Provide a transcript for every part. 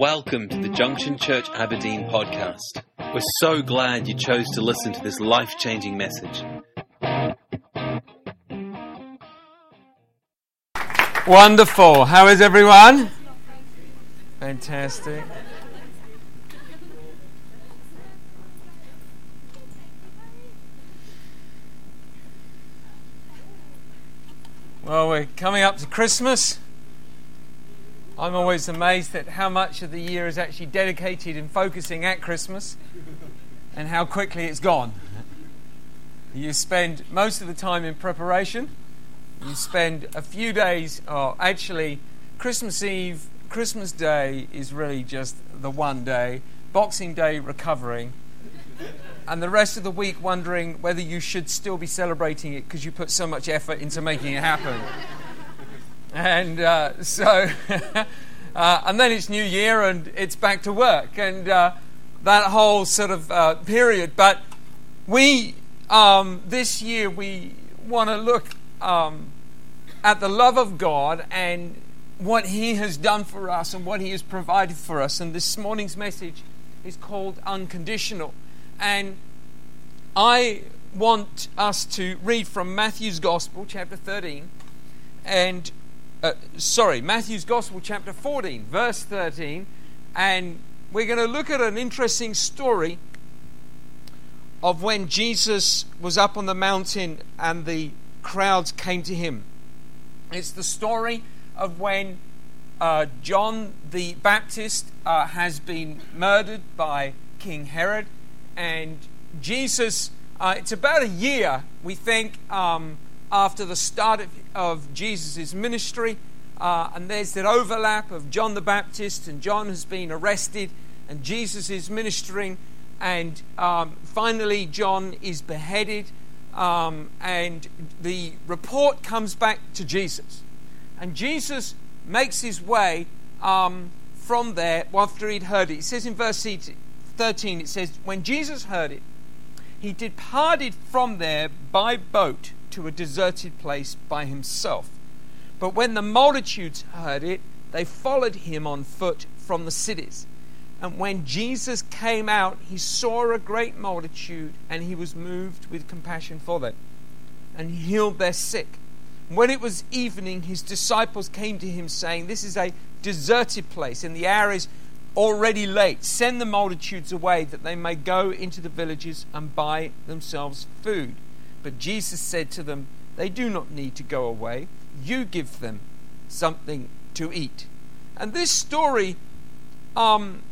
Welcome to the Junction Church Aberdeen podcast. We're so glad you chose to listen to this life changing message. Wonderful. How is everyone? Fantastic. Well, we're coming up to Christmas. I'm always amazed at how much of the year is actually dedicated in focusing at Christmas and how quickly it's gone. You spend most of the time in preparation. You spend a few days, or actually, Christmas Eve, Christmas Day is really just the one day. Boxing Day, recovering. And the rest of the week, wondering whether you should still be celebrating it because you put so much effort into making it happen. And uh, so, uh, and then it's New Year and it's back to work and uh, that whole sort of uh, period. But we, um, this year, we want to look um, at the love of God and what He has done for us and what He has provided for us. And this morning's message is called Unconditional. And I want us to read from Matthew's Gospel, chapter 13, and uh, sorry, Matthew's Gospel, chapter 14, verse 13, and we're going to look at an interesting story of when Jesus was up on the mountain and the crowds came to him. It's the story of when uh, John the Baptist uh, has been murdered by King Herod, and Jesus, uh, it's about a year, we think, um, after the start of, of Jesus' ministry. Uh, and there's that overlap of John the Baptist, and John has been arrested, and Jesus is ministering, and um, finally, John is beheaded, um, and the report comes back to Jesus. And Jesus makes his way um, from there after he'd heard it. It says in verse 13, it says, When Jesus heard it, he departed from there by boat to a deserted place by himself. But when the multitudes heard it, they followed him on foot from the cities. And when Jesus came out, he saw a great multitude, and he was moved with compassion for them, and he healed their sick. When it was evening, his disciples came to him, saying, This is a deserted place, and the hour is already late. Send the multitudes away, that they may go into the villages and buy themselves food. But Jesus said to them, They do not need to go away. You give them something to eat. And this story, um,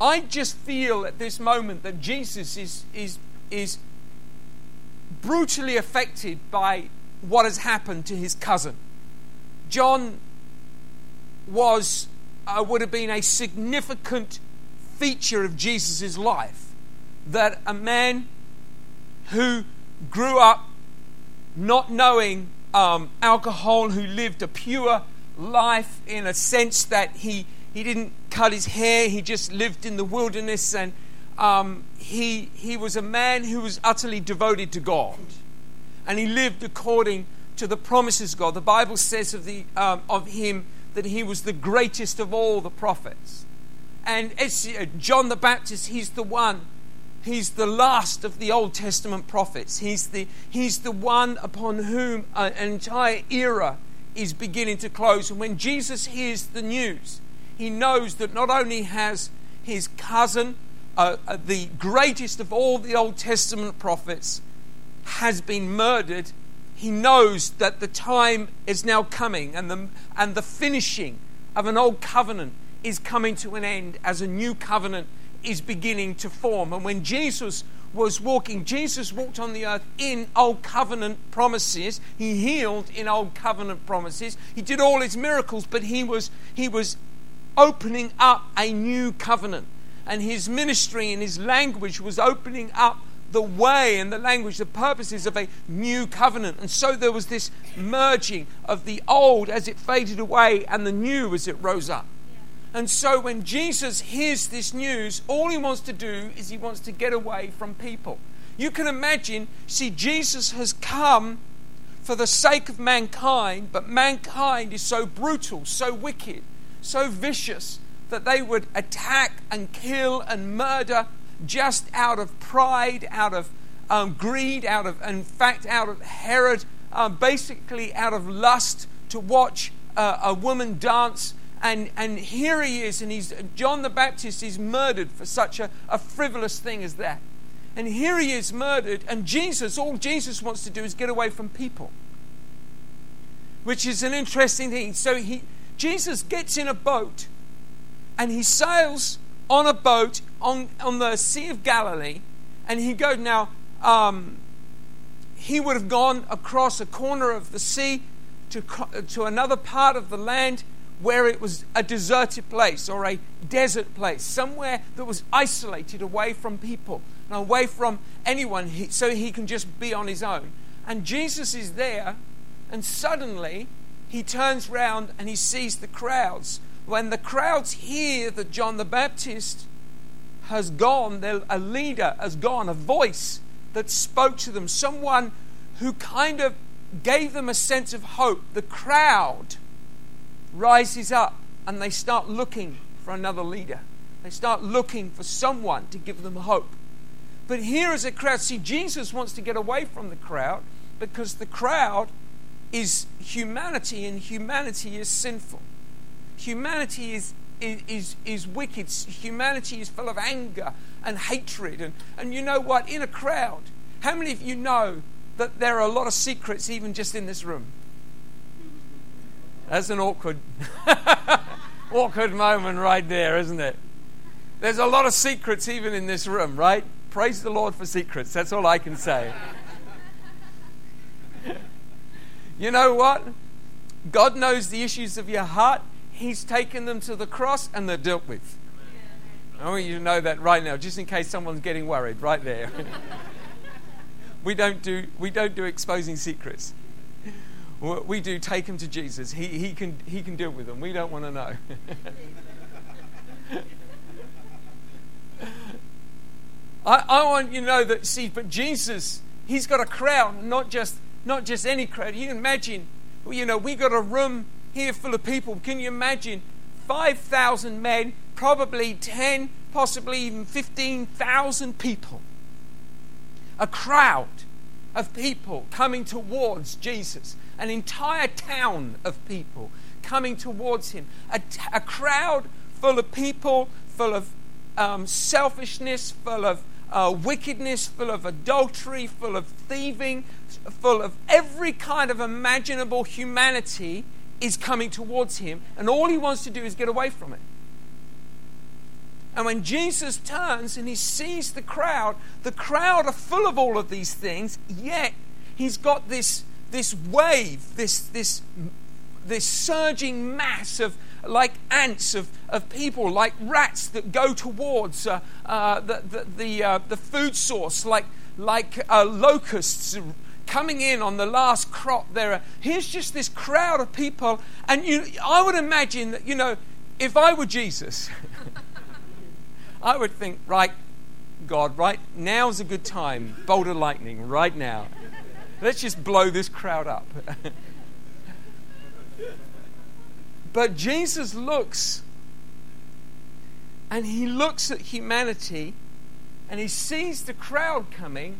I just feel at this moment that Jesus is, is, is brutally affected by what has happened to his cousin. John was, uh, would have been a significant feature of Jesus' life. That a man who grew up not knowing um, alcohol, who lived a pure life in a sense that he, he didn't cut his hair, he just lived in the wilderness, and um, he, he was a man who was utterly devoted to God. And he lived according to the promises of God. The Bible says of, the, um, of him that he was the greatest of all the prophets. And it's uh, John the Baptist, he's the one He's the last of the Old Testament prophets. He's the, he's the one upon whom an entire era is beginning to close. And when Jesus hears the news, he knows that not only has his cousin, uh, uh, the greatest of all the Old Testament prophets, has been murdered, he knows that the time is now coming and the, and the finishing of an old covenant is coming to an end as a new covenant is beginning to form. And when Jesus was walking, Jesus walked on the earth in old covenant promises. He healed in old covenant promises. He did all his miracles, but he was he was opening up a new covenant. And his ministry and his language was opening up the way and the language, the purposes of a new covenant. And so there was this merging of the old as it faded away and the new as it rose up. And so when Jesus hears this news, all he wants to do is he wants to get away from people. You can imagine, see, Jesus has come for the sake of mankind, but mankind is so brutal, so wicked, so vicious that they would attack and kill and murder just out of pride, out of um, greed, out of, in fact, out of Herod, um, basically out of lust to watch uh, a woman dance. And, and here he is, and he's, John the Baptist is murdered for such a, a frivolous thing as that. And here he is murdered, and Jesus, all Jesus wants to do is get away from people, which is an interesting thing. So he, Jesus gets in a boat and he sails on a boat on, on the Sea of Galilee, and he goes now. Um, he would have gone across a corner of the sea to, to another part of the land where it was a deserted place or a desert place, somewhere that was isolated away from people and away from anyone, so he can just be on his own. And Jesus is there, and suddenly he turns round and he sees the crowds. When the crowds hear that John the Baptist has gone, a leader has gone, a voice that spoke to them, someone who kind of gave them a sense of hope. The crowd rises up and they start looking for another leader. They start looking for someone to give them hope. But here is a crowd. See, Jesus wants to get away from the crowd because the crowd is humanity and humanity is sinful. Humanity is, is, is, wicked. Humanity is full of anger and hatred. And, and you know what? In a crowd, how many of you know that there are a lot of secrets even just in this room? That's an awkward, awkward moment right there, isn't it? There's a lot of secrets even in this room, right? Praise the Lord for secrets. That's all I can say. you know what? God knows the issues of your heart. He's taken them to the cross and they're dealt with. I want you to know that right now, just in case someone's getting worried, right there. we don't do we don't do exposing secrets. We do take them to Jesus. He, he can he can deal with them. We don't want to know. I, I want you to know that see, but Jesus, he's got a crowd, not just not just any crowd. You can imagine, you know, we got a room here full of people. Can you imagine? 5,000 men, probably 10, possibly even 15,000 people. A crowd of people coming towards Jesus, an entire town of people coming towards him, a, crowd full of people, full of um, selfishness, full of uh, wickedness, full of adultery, full of thieving, full of every kind of imaginable humanity is coming towards him, and all he wants to do is get away from it. And when Jesus turns and he sees the crowd, the crowd are full of all of these things, yet he's got this, this wave, this, this, this surging mass of like ants of, of people, like rats that go towards uh, uh, the, the, the, uh, the, food source, like, like uh, locusts coming in on the last crop. There, here's just this crowd of people, and you, I would imagine that you know, if I were Jesus, I would think, right, God, right now's a good time, bolt of lightning, right now. Let's just blow this crowd up. but Jesus looks, and he looks at humanity, and he sees the crowd coming,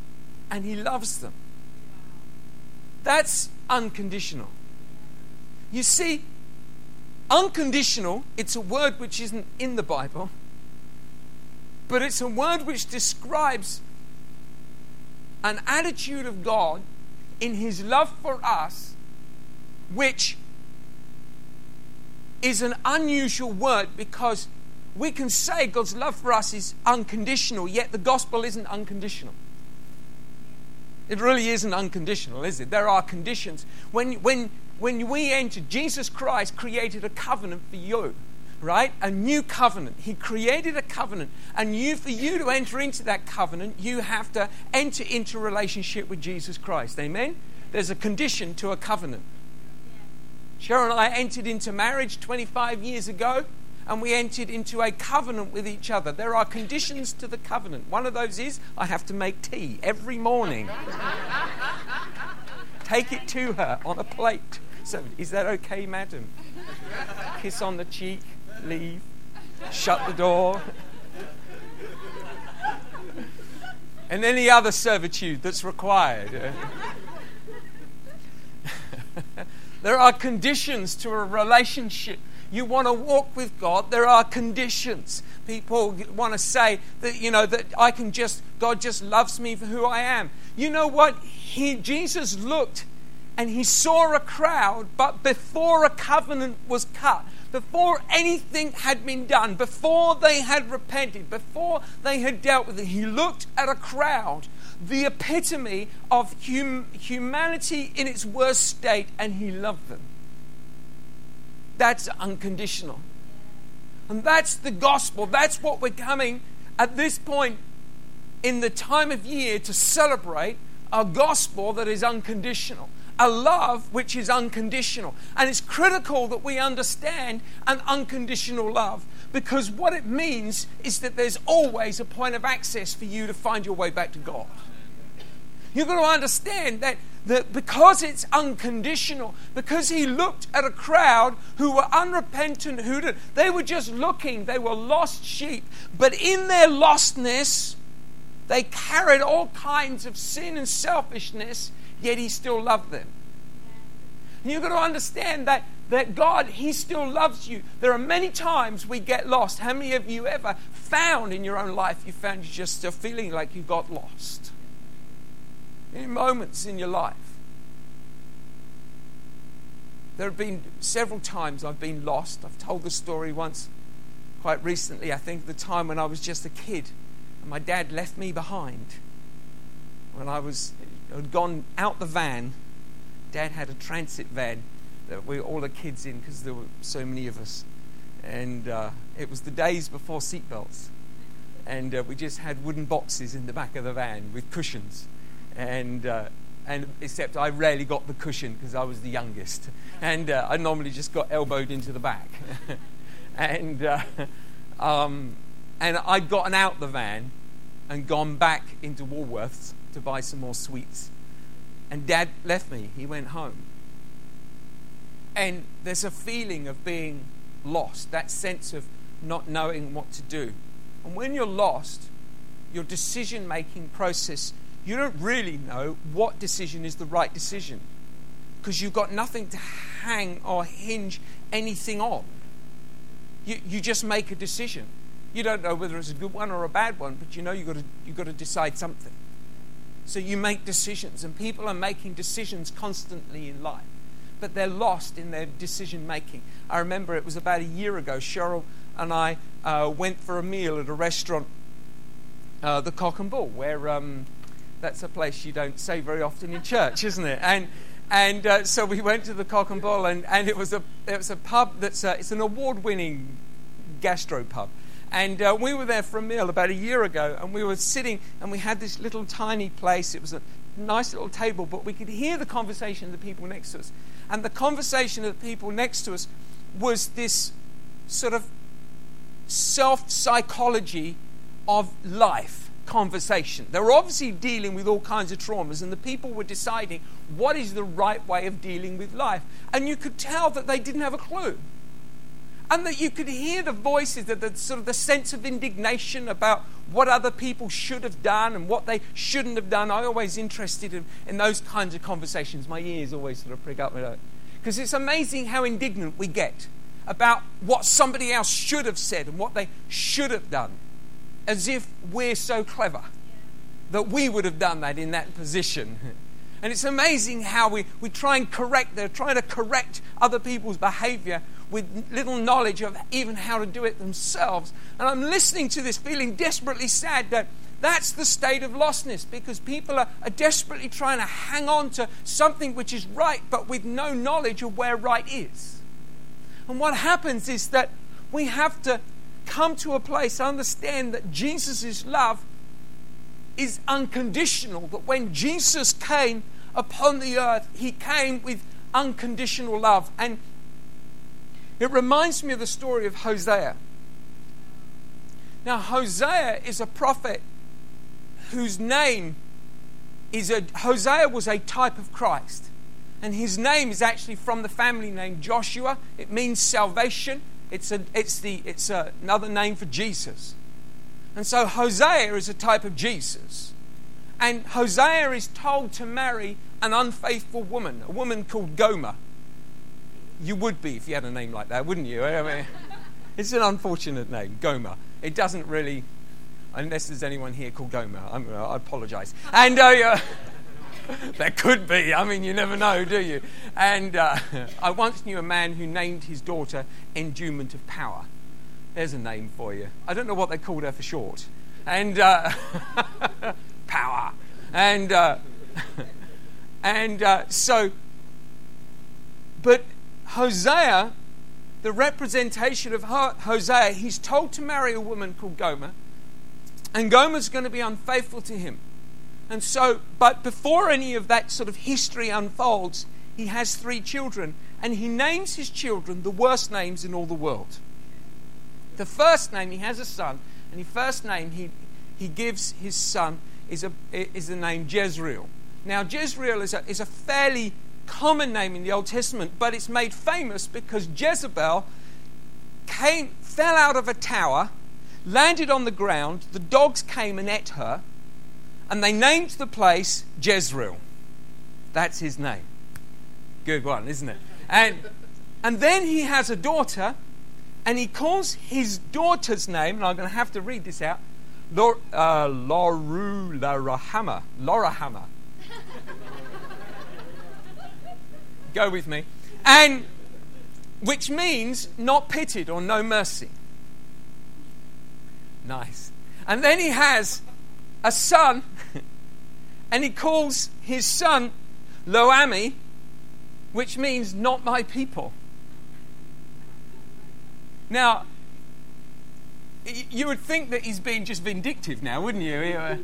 and he loves them. That's unconditional. You see, unconditional, it's a word which isn't in the Bible, but it's a word which describes an attitude of God in His love for us, which is an unusual word because we can say God's love for us is unconditional, yet the gospel isn't unconditional. It really isn't unconditional, is it? There are conditions. When, when, when we entered, Jesus Christ created a covenant for you, right? A new covenant. He created a covenant. And you, for you to enter into that covenant, you have to enter into relationship with Jesus Christ. Amen? There's a condition to a covenant. Cheryl and I entered into marriage 25 years ago and we entered into a covenant with each other. There are conditions to the covenant. One of those is I have to make tea every morning. Take it to her on a plate. So, is that okay, madam? Kiss on the cheek, leave. shut the door. and any other servitude that's required. there are conditions to a relationship. You want to walk with God, there are conditions. People want to say that, you know, that I can just, God just loves me for who I am. You know what? He, Jesus looked and he saw a crowd, but before a covenant was cut, before anything had been done, before they had repented, before they had dealt with it, he looked at a crowd, the epitome of hum- humanity in its worst state, and he loved them. That's unconditional. And that's the gospel. That's what we're coming at this point in the time of year to celebrate a gospel that is unconditional a love which is unconditional. And it's critical that we understand an unconditional love because what it means is that there's always a point of access for you to find your way back to God. You've got to understand that, that because it's unconditional, because he looked at a crowd who were unrepentant, who did, they were just looking, they were lost sheep, but in their lostness, they carried all kinds of sin and selfishness yet he still loved them. And you've got to understand that, that God, He still loves you. There are many times we get lost. How many of you ever found in your own life you found you just still feeling like you got lost? Any moments in your life. There have been several times I've been lost. I've told the story once quite recently, I think, the time when I was just a kid and my dad left me behind when I was had gone out the van. Dad had a transit van that we all the kids in because there were so many of us, and uh, it was the days before seatbelts, and uh, we just had wooden boxes in the back of the van with cushions, and. Uh, and except I rarely got the cushion because I was the youngest, and uh, I normally just got elbowed into the back, and uh, um, and I'd gotten out the van and gone back into Woolworths to buy some more sweets. And dad left me, he went home. And there's a feeling of being lost, that sense of not knowing what to do. And when you're lost, your decision making process, you don't really know what decision is the right decision because you've got nothing to hang or hinge anything on. You, you just make a decision. You don't know whether it's a good one or a bad one, but you know you've got to, you've got to decide something. So you make decisions, and people are making decisions constantly in life, but they're lost in their decision making. I remember it was about a year ago, Cheryl and I uh, went for a meal at a restaurant, uh, the Cock and Bull, where um, that's a place you don't say very often in church, isn't it? And and uh, so we went to the Cock and Bull, and, and it was a it was a pub that's a, it's an award winning gastro pub. And uh, we were there for a meal about a year ago, and we were sitting, and we had this little tiny place. It was a nice little table, but we could hear the conversation of the people next to us. And the conversation of the people next to us was this sort of self psychology of life conversation. They were obviously dealing with all kinds of traumas, and the people were deciding what is the right way of dealing with life. And you could tell that they didn't have a clue and that you could hear the voices, the, the sort of the sense of indignation about what other people should have done and what they shouldn't have done. I'm always interested in, in those kinds of conversations. My ears always sort of prick up. Because it's amazing how indignant we get about what somebody else should have said and what they should have done, as if we're so clever that we would have done that in that position. And it's amazing how we, we try and correct, they're trying to correct other people's behavior with little knowledge of even how to do it themselves. And I'm listening to this feeling desperately sad that that's the state of lostness because people are, are desperately trying to hang on to something which is right but with no knowledge of where right is. And what happens is that we have to come to a place, understand that Jesus' love is unconditional, that when Jesus came upon the earth, he came with unconditional love. And it reminds me of the story of Hosea. Now, Hosea is a prophet whose name is a Hosea was a type of Christ. And his name is actually from the family name Joshua. It means salvation. It's, a, it's, the, it's a, another name for Jesus. And so Hosea is a type of Jesus. And Hosea is told to marry an unfaithful woman, a woman called Gomer. You would be if you had a name like that, wouldn't you? I mean, it's an unfortunate name, Gomer. It doesn't really, unless there's anyone here called Gomer. I'm, uh, I apologize. And uh, there could be. I mean, you never know, do you? And uh, I once knew a man who named his daughter Endowment of Power. There's a name for you. I don't know what they called her for short. And uh, power. And uh, and uh, so, but Hosea, the representation of Hosea, he's told to marry a woman called Gomer, and Gomer's going to be unfaithful to him. And so, but before any of that sort of history unfolds, he has three children, and he names his children the worst names in all the world. The first name, he has a son, and the first name he, he gives his son is, a, is the name Jezreel. Now, Jezreel is a, is a fairly common name in the Old Testament, but it's made famous because Jezebel came, fell out of a tower, landed on the ground, the dogs came and ate her, and they named the place Jezreel. That's his name. Good one, isn't it? And, and then he has a daughter, and he calls his daughter's name, and I'm going to have to read this out, Lor, uh. Lo-ruhamah. Go with me. And which means not pitied or no mercy. Nice. And then he has a son, and he calls his son Lo-ammi, which means not my people. Now, you would think that he's being just vindictive now, wouldn't you? Uh,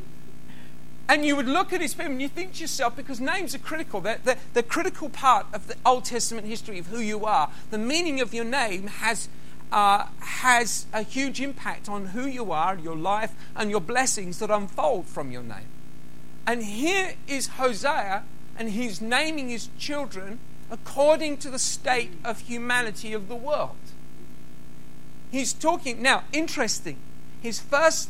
And you would look at his people and you think to yourself, because names are critical, they're, they're, they're critical part of the Old Testament history of who you are. The meaning of your name has uh, has a huge impact on who you are, your life, and your blessings that unfold from your name. And here is Hosea, and he's naming his children according to the state of humanity of the world. He's talking, now, interesting, his first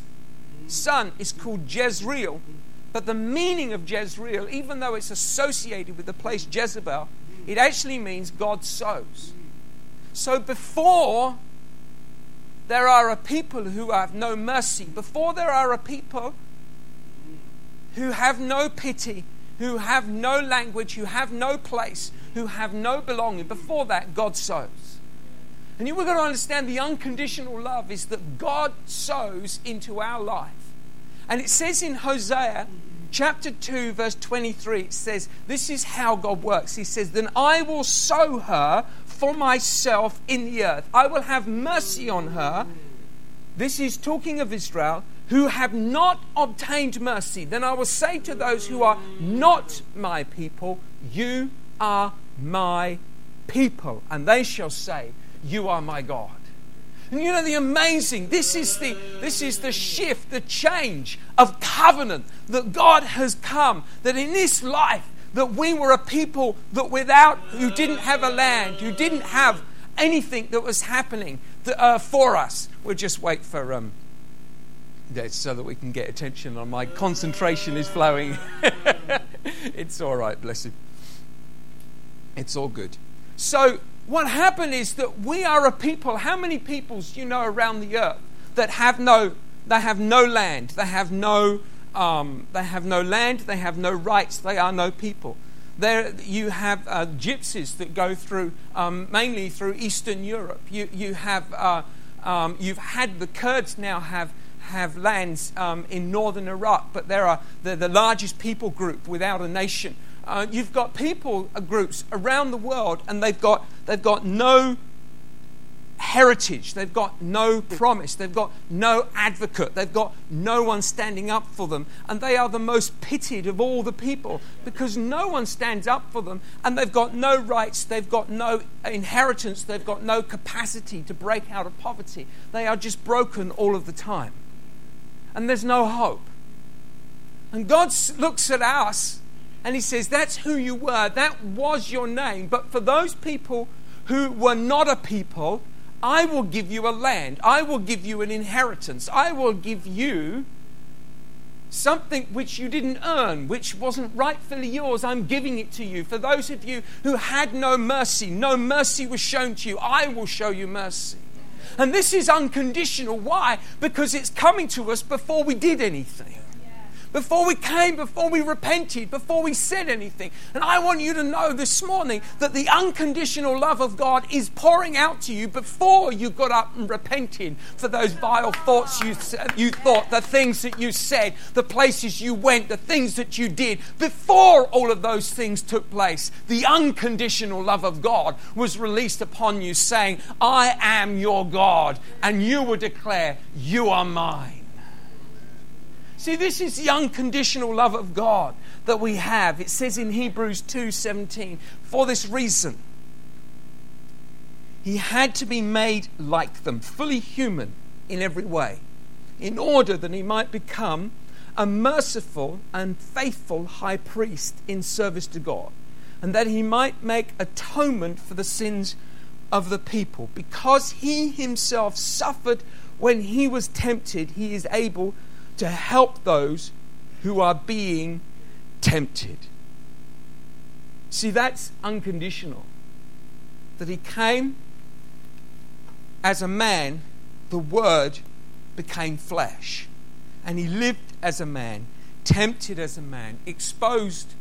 son is called Jezreel, but the meaning of Jezreel, even though it's associated with the place Jezebel, it actually means God sows. So before there are a people who have no mercy. Before there are a people who have no pity, who have no language, who have no place, who have no belonging. Before that, God sows. And you've got to understand the unconditional love is that God sows into our life. And it says in Hosea chapter 2, verse 23, it says, This is how God works. He says, Then I will sow her for myself in the earth. I will have mercy on her. This is talking of Israel who have not obtained mercy. Then I will say to those who are not my people, You are my people. And they shall say, You are my God. And you know the amazing, this is the this is the shift, the change of covenant that God has come, that in this life that we were a people that without, who didn't have a land, who didn't have anything that was happening uh, for us. We'll just wait for um, so that we can get attention on my concentration is flowing. it's all right, bless you. It's all good. So, what happened is that we are a people. How many peoples do you know around the earth that have no, they have no land, they have no um, they have no land, they have no rights, they are no people. There, you have uh, gypsies that go through, um, mainly through Eastern Europe. You, you have, uh, um, you've had the Kurds now have, have lands um, in northern Iraq, but they are the largest people group without a nation. Uh, you've got people uh, groups around the world, and they've got, they've got no heritage. They've got no promise. They've got no advocate. They've got no one standing up for them. And they are the most pitied of all the people because no one stands up for them and they've got no rights. They've got no inheritance. They've got no capacity to break out of poverty. They are just broken all of the time. And there's no hope. And God looks at us and He says, That's who you were. That was your name. But for those people who were not a people, I will give you a land. I will give you an inheritance. I will give you something which you didn't earn, which wasn't rightfully yours. I'm giving it to you. For those of you who had no mercy, no mercy was shown to you. I will show you mercy. And this is unconditional. Why? Because it's coming to us before we did anything before we came, before we repented, before we said anything. And I want you to know this morning that the unconditional love of God is pouring out to you before you got up and repented for those vile thoughts you, you thought, the things that you said, the places you went, the things that you did. Before all of those things took place, the unconditional love of God was released upon you, saying, I am your God, and you will declare, You are mine. See, this is the unconditional love of God that we have. It says in Hebrews 2:17, for this reason he had to be made like them, fully human in every way, in order that he might become a merciful and faithful high priest in service to God, and that he might make atonement for the sins of the people. Because he himself suffered when he was tempted, he is able to help those who are being tempted. See, that's unconditional. That he came as a man, the Word became flesh. And he lived as a man, tempted as a man, exposed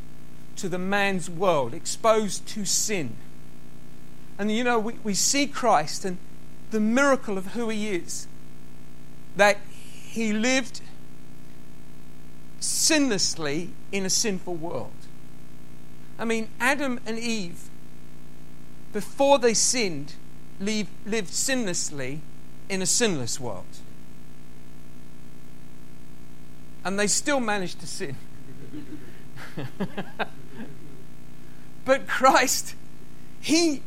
to the man's world, exposed to sin. And you know, we, we see Christ and the miracle of who he is. That he lived sinlessly in a sinful world. I mean, Adam and Eve, before they sinned, lived sinlessly in a sinless world. And they still managed to sin. but Christ, he,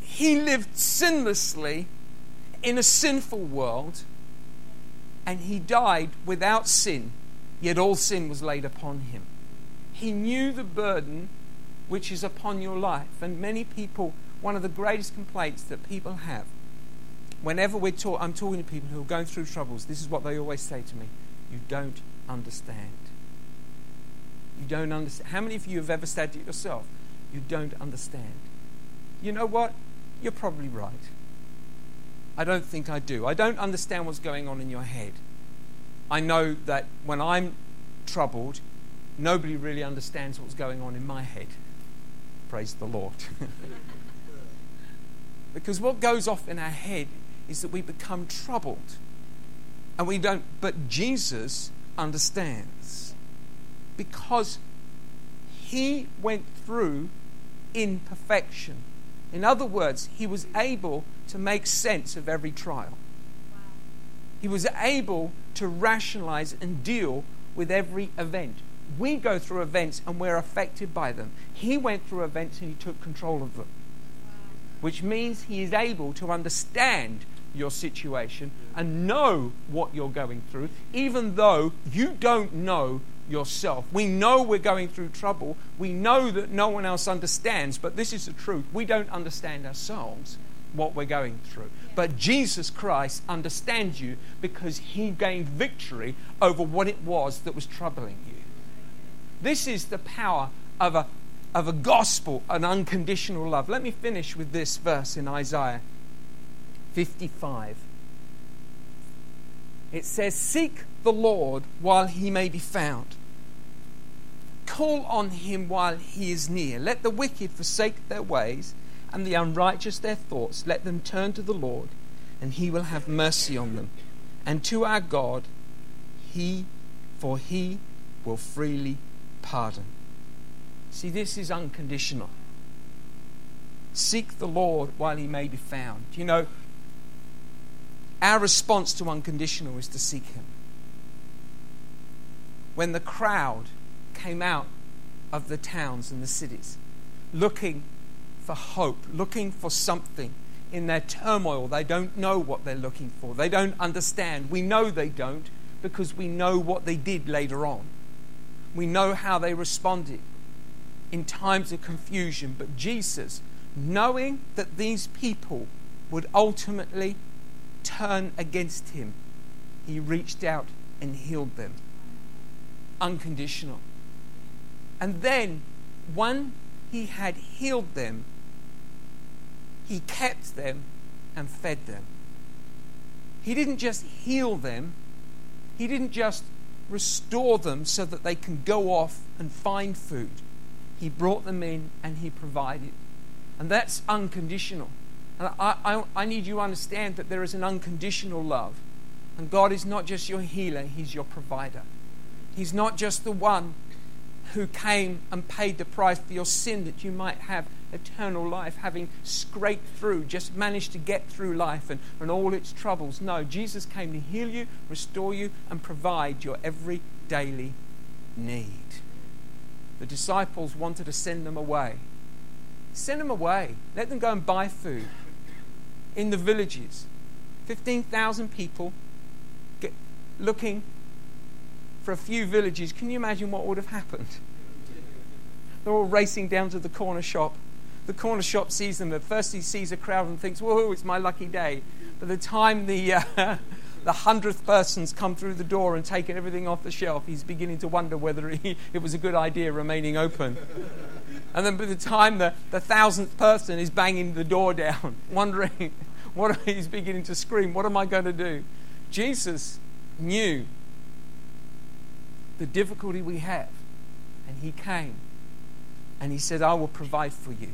he lived sinlessly in a sinful world and he died without sin yet all sin was laid upon him. He knew the burden which is upon your life. And many people, one of the greatest complaints that people have, whenever we're talk, I'm talking to people who are going through troubles, this is what they always say to me You don't understand. You don't understand. How many of you have ever said to yourself, You don't understand? You know what? You're probably right. I don't think I do. I don't understand what's going on in your head. I know that when I'm troubled, nobody really understands what's going on in my head. Praise the Lord. because what goes off in our head is that we become troubled. And we don't, but Jesus understands. Because he went through imperfection. In other words, he was able to make sense of every trial. He was able to rationalize and deal with every event. We go through events and we're affected by them. He went through events and he took control of them, which means he is able to understand your situation and know what you're going through, even though you don't know yourself. We know we're going through trouble. We know that no one else understands, but this is the truth. We don't understand ourselves what we're going through. But Jesus Christ understands you because he gained victory over what it was that was troubling you. This is the power of a, of a gospel, an unconditional love. Let me finish with this verse in Isaiah 55. It says, Seek the Lord while he may be found. Call on him while he is near. Let the wicked forsake their ways and the unrighteous their thoughts, let them turn to the Lord, and he will have mercy on them. And to our God, he, for he will freely pardon. See, this is unconditional. Seek the Lord while he may be found. You know, our response to unconditional is to seek him. When the crowd came out of the towns and the cities looking for hope, looking for something. In their turmoil, they don't know what they're looking for. They don't understand. We know they don't because we know what they did later on. We know how they responded in times of confusion. But Jesus, knowing that these people would ultimately turn against him, he reached out and healed them. Unconditional. And then, when he had healed them, he kept them and fed them. He didn't just heal them, he didn't just restore them so that they can go off and find food. He brought them in and he provided. And that's unconditional. And I, I, I need you to understand that there is an unconditional love. And God is not just your healer, He's your provider. He's not just the one who came and paid the price for your sin that you might have eternal life, having scraped through, just managed to get through life and, and all its troubles. No, Jesus came to heal you, restore you, and provide your every daily need. The disciples wanted to send them away. Send them away. Let them go and buy food in the villages. 15,000 people get, looking for a few villages. Can you imagine what would have happened? They're all racing down to the corner shop. The corner shop sees them. At first, he sees a crowd and thinks, Whoa, it's my lucky day. By the time the, uh, the hundredth person's come through the door and taken everything off the shelf, he's beginning to wonder whether he, it was a good idea remaining open. And then by the time the, the thousandth person is banging the door down, wondering, what he's beginning to scream, What am I going to do? Jesus knew the difficulty we have. And he came and he said, I will provide for you.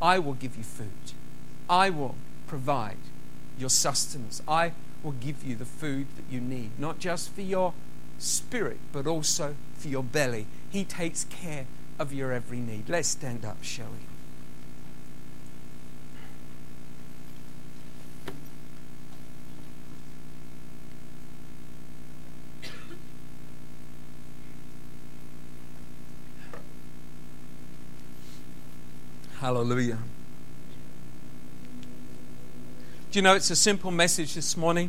I will give you food. I will provide your sustenance. I will give you the food that you need, not just for your spirit, but also for your belly. He takes care of your every need. Let's stand up, shall we? Hallelujah. Do you know it's a simple message this morning?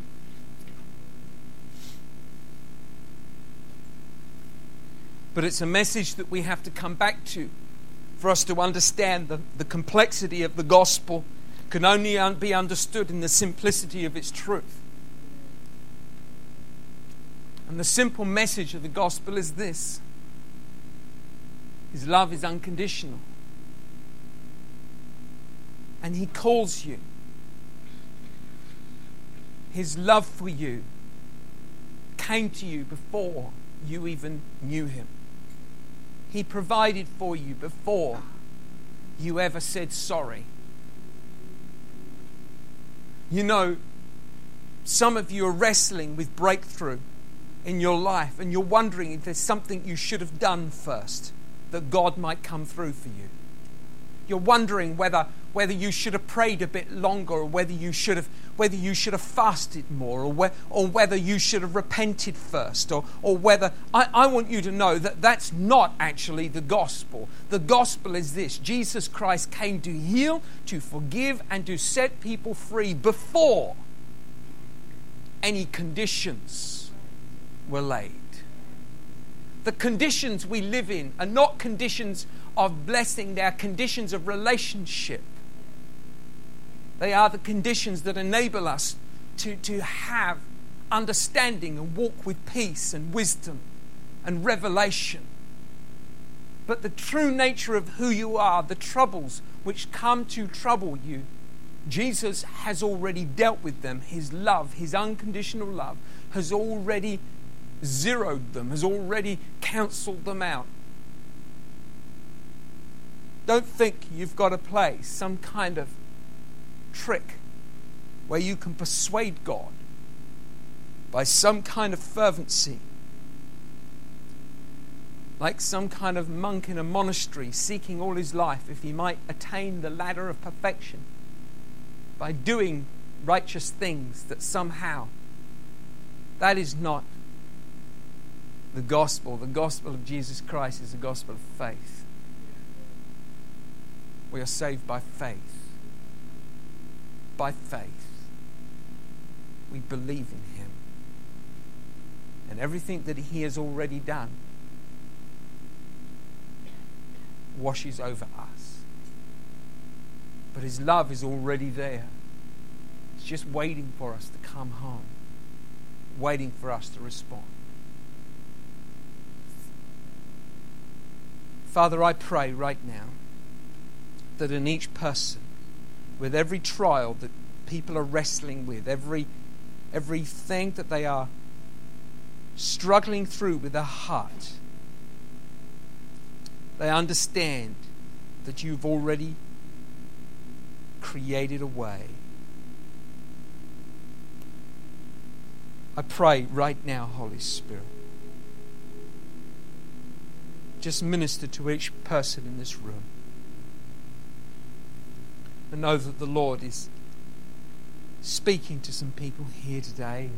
But it's a message that we have to come back to for us to understand the, the complexity of the gospel can only un- be understood in the simplicity of its truth. And the simple message of the gospel is this His love is unconditional and He calls you. His love for you came to you before you even knew Him. He provided for you before you ever said sorry. You know, some of you are wrestling with breakthrough in your life and you're wondering if there's something you should have done first that God might come through for you. You're wondering whether, whether you should have prayed a bit longer or whether you should have, whether you should have fasted more or, whe- or whether you should have repented first or, or whether. I, I want you to know that that's not actually the gospel. The gospel is this Jesus Christ came to heal, to forgive, and to set people free before any conditions were laid. The conditions we live in are not conditions of blessing, they are conditions of relationship. They are the conditions that enable us to, to have understanding and walk with peace and wisdom and revelation. But the true nature of who you are, the troubles which come to trouble you, Jesus has already dealt with them. His love, His unconditional love, has already zeroed them, has already cancelled them out. Don't think you've got to play some kind of trick where you can persuade God by some kind of fervency, like some kind of monk in a monastery seeking all his life if he might attain the ladder of perfection by doing righteous things that somehow that is not the gospel. The gospel of Jesus Christ is the gospel of faith. We are saved by faith. By faith. We believe in Him. And everything that He has already done washes over us. But His love is already there. It's just waiting for us to come home, waiting for us to respond. Father, I pray right now that in each person, with every trial that people are wrestling with, every everything that they are struggling through with their heart, they understand that you've already created a way. I pray right now, Holy Spirit, just minister to each person in this room. And know that the Lord is speaking to some people here today.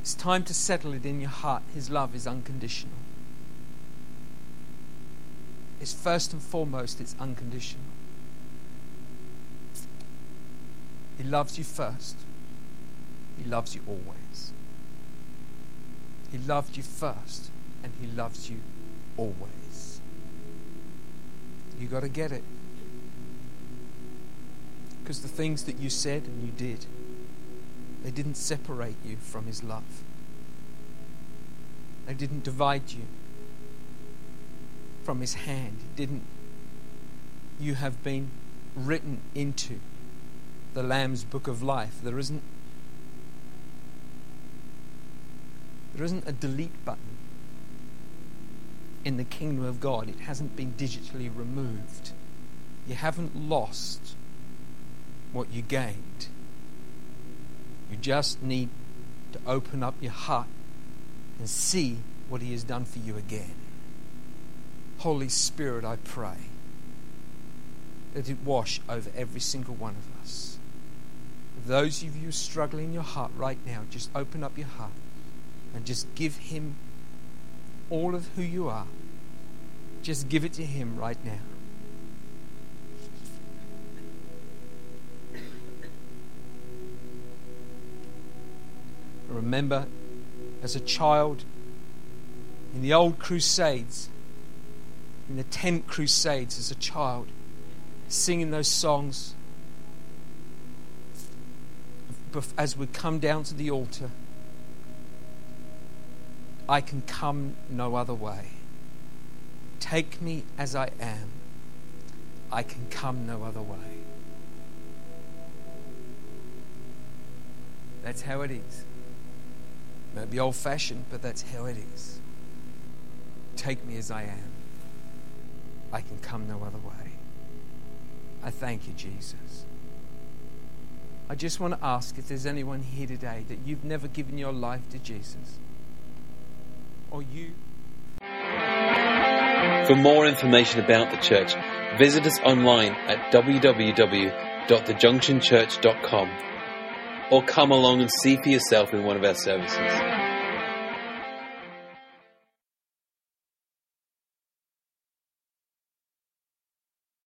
It's time to settle it in your heart. His love is unconditional. It's first and foremost, it's unconditional. He loves you first. He loves you always. He loved you first, and He loves you always. You got to get it. Because the things that you said and you did, they didn't separate you from His love. They didn't divide you from His hand. It didn't. You have been written into the Lamb's book of life. There isn't. There isn't a delete button in the kingdom of God. It hasn't been digitally removed. You haven't lost what you gained. You just need to open up your heart and see what He has done for you again. Holy Spirit, I pray that it wash over every single one of us. Those of you struggling in your heart right now, just open up your heart and just give Him all of who you are. Just give it to Him right now. remember as a child in the old crusades, in the tent crusades as a child, singing those songs as we come down to the altar. I can come no other way. Take me as I am. I can come no other way. That's how it is. May be old fashioned, but that's how it is. Take me as I am. I can come no other way. I thank you, Jesus. I just want to ask if there's anyone here today that you've never given your life to Jesus, or you. For more information about the church, visit us online at www.thejunctionchurch.com or come along and see for yourself in one of our services.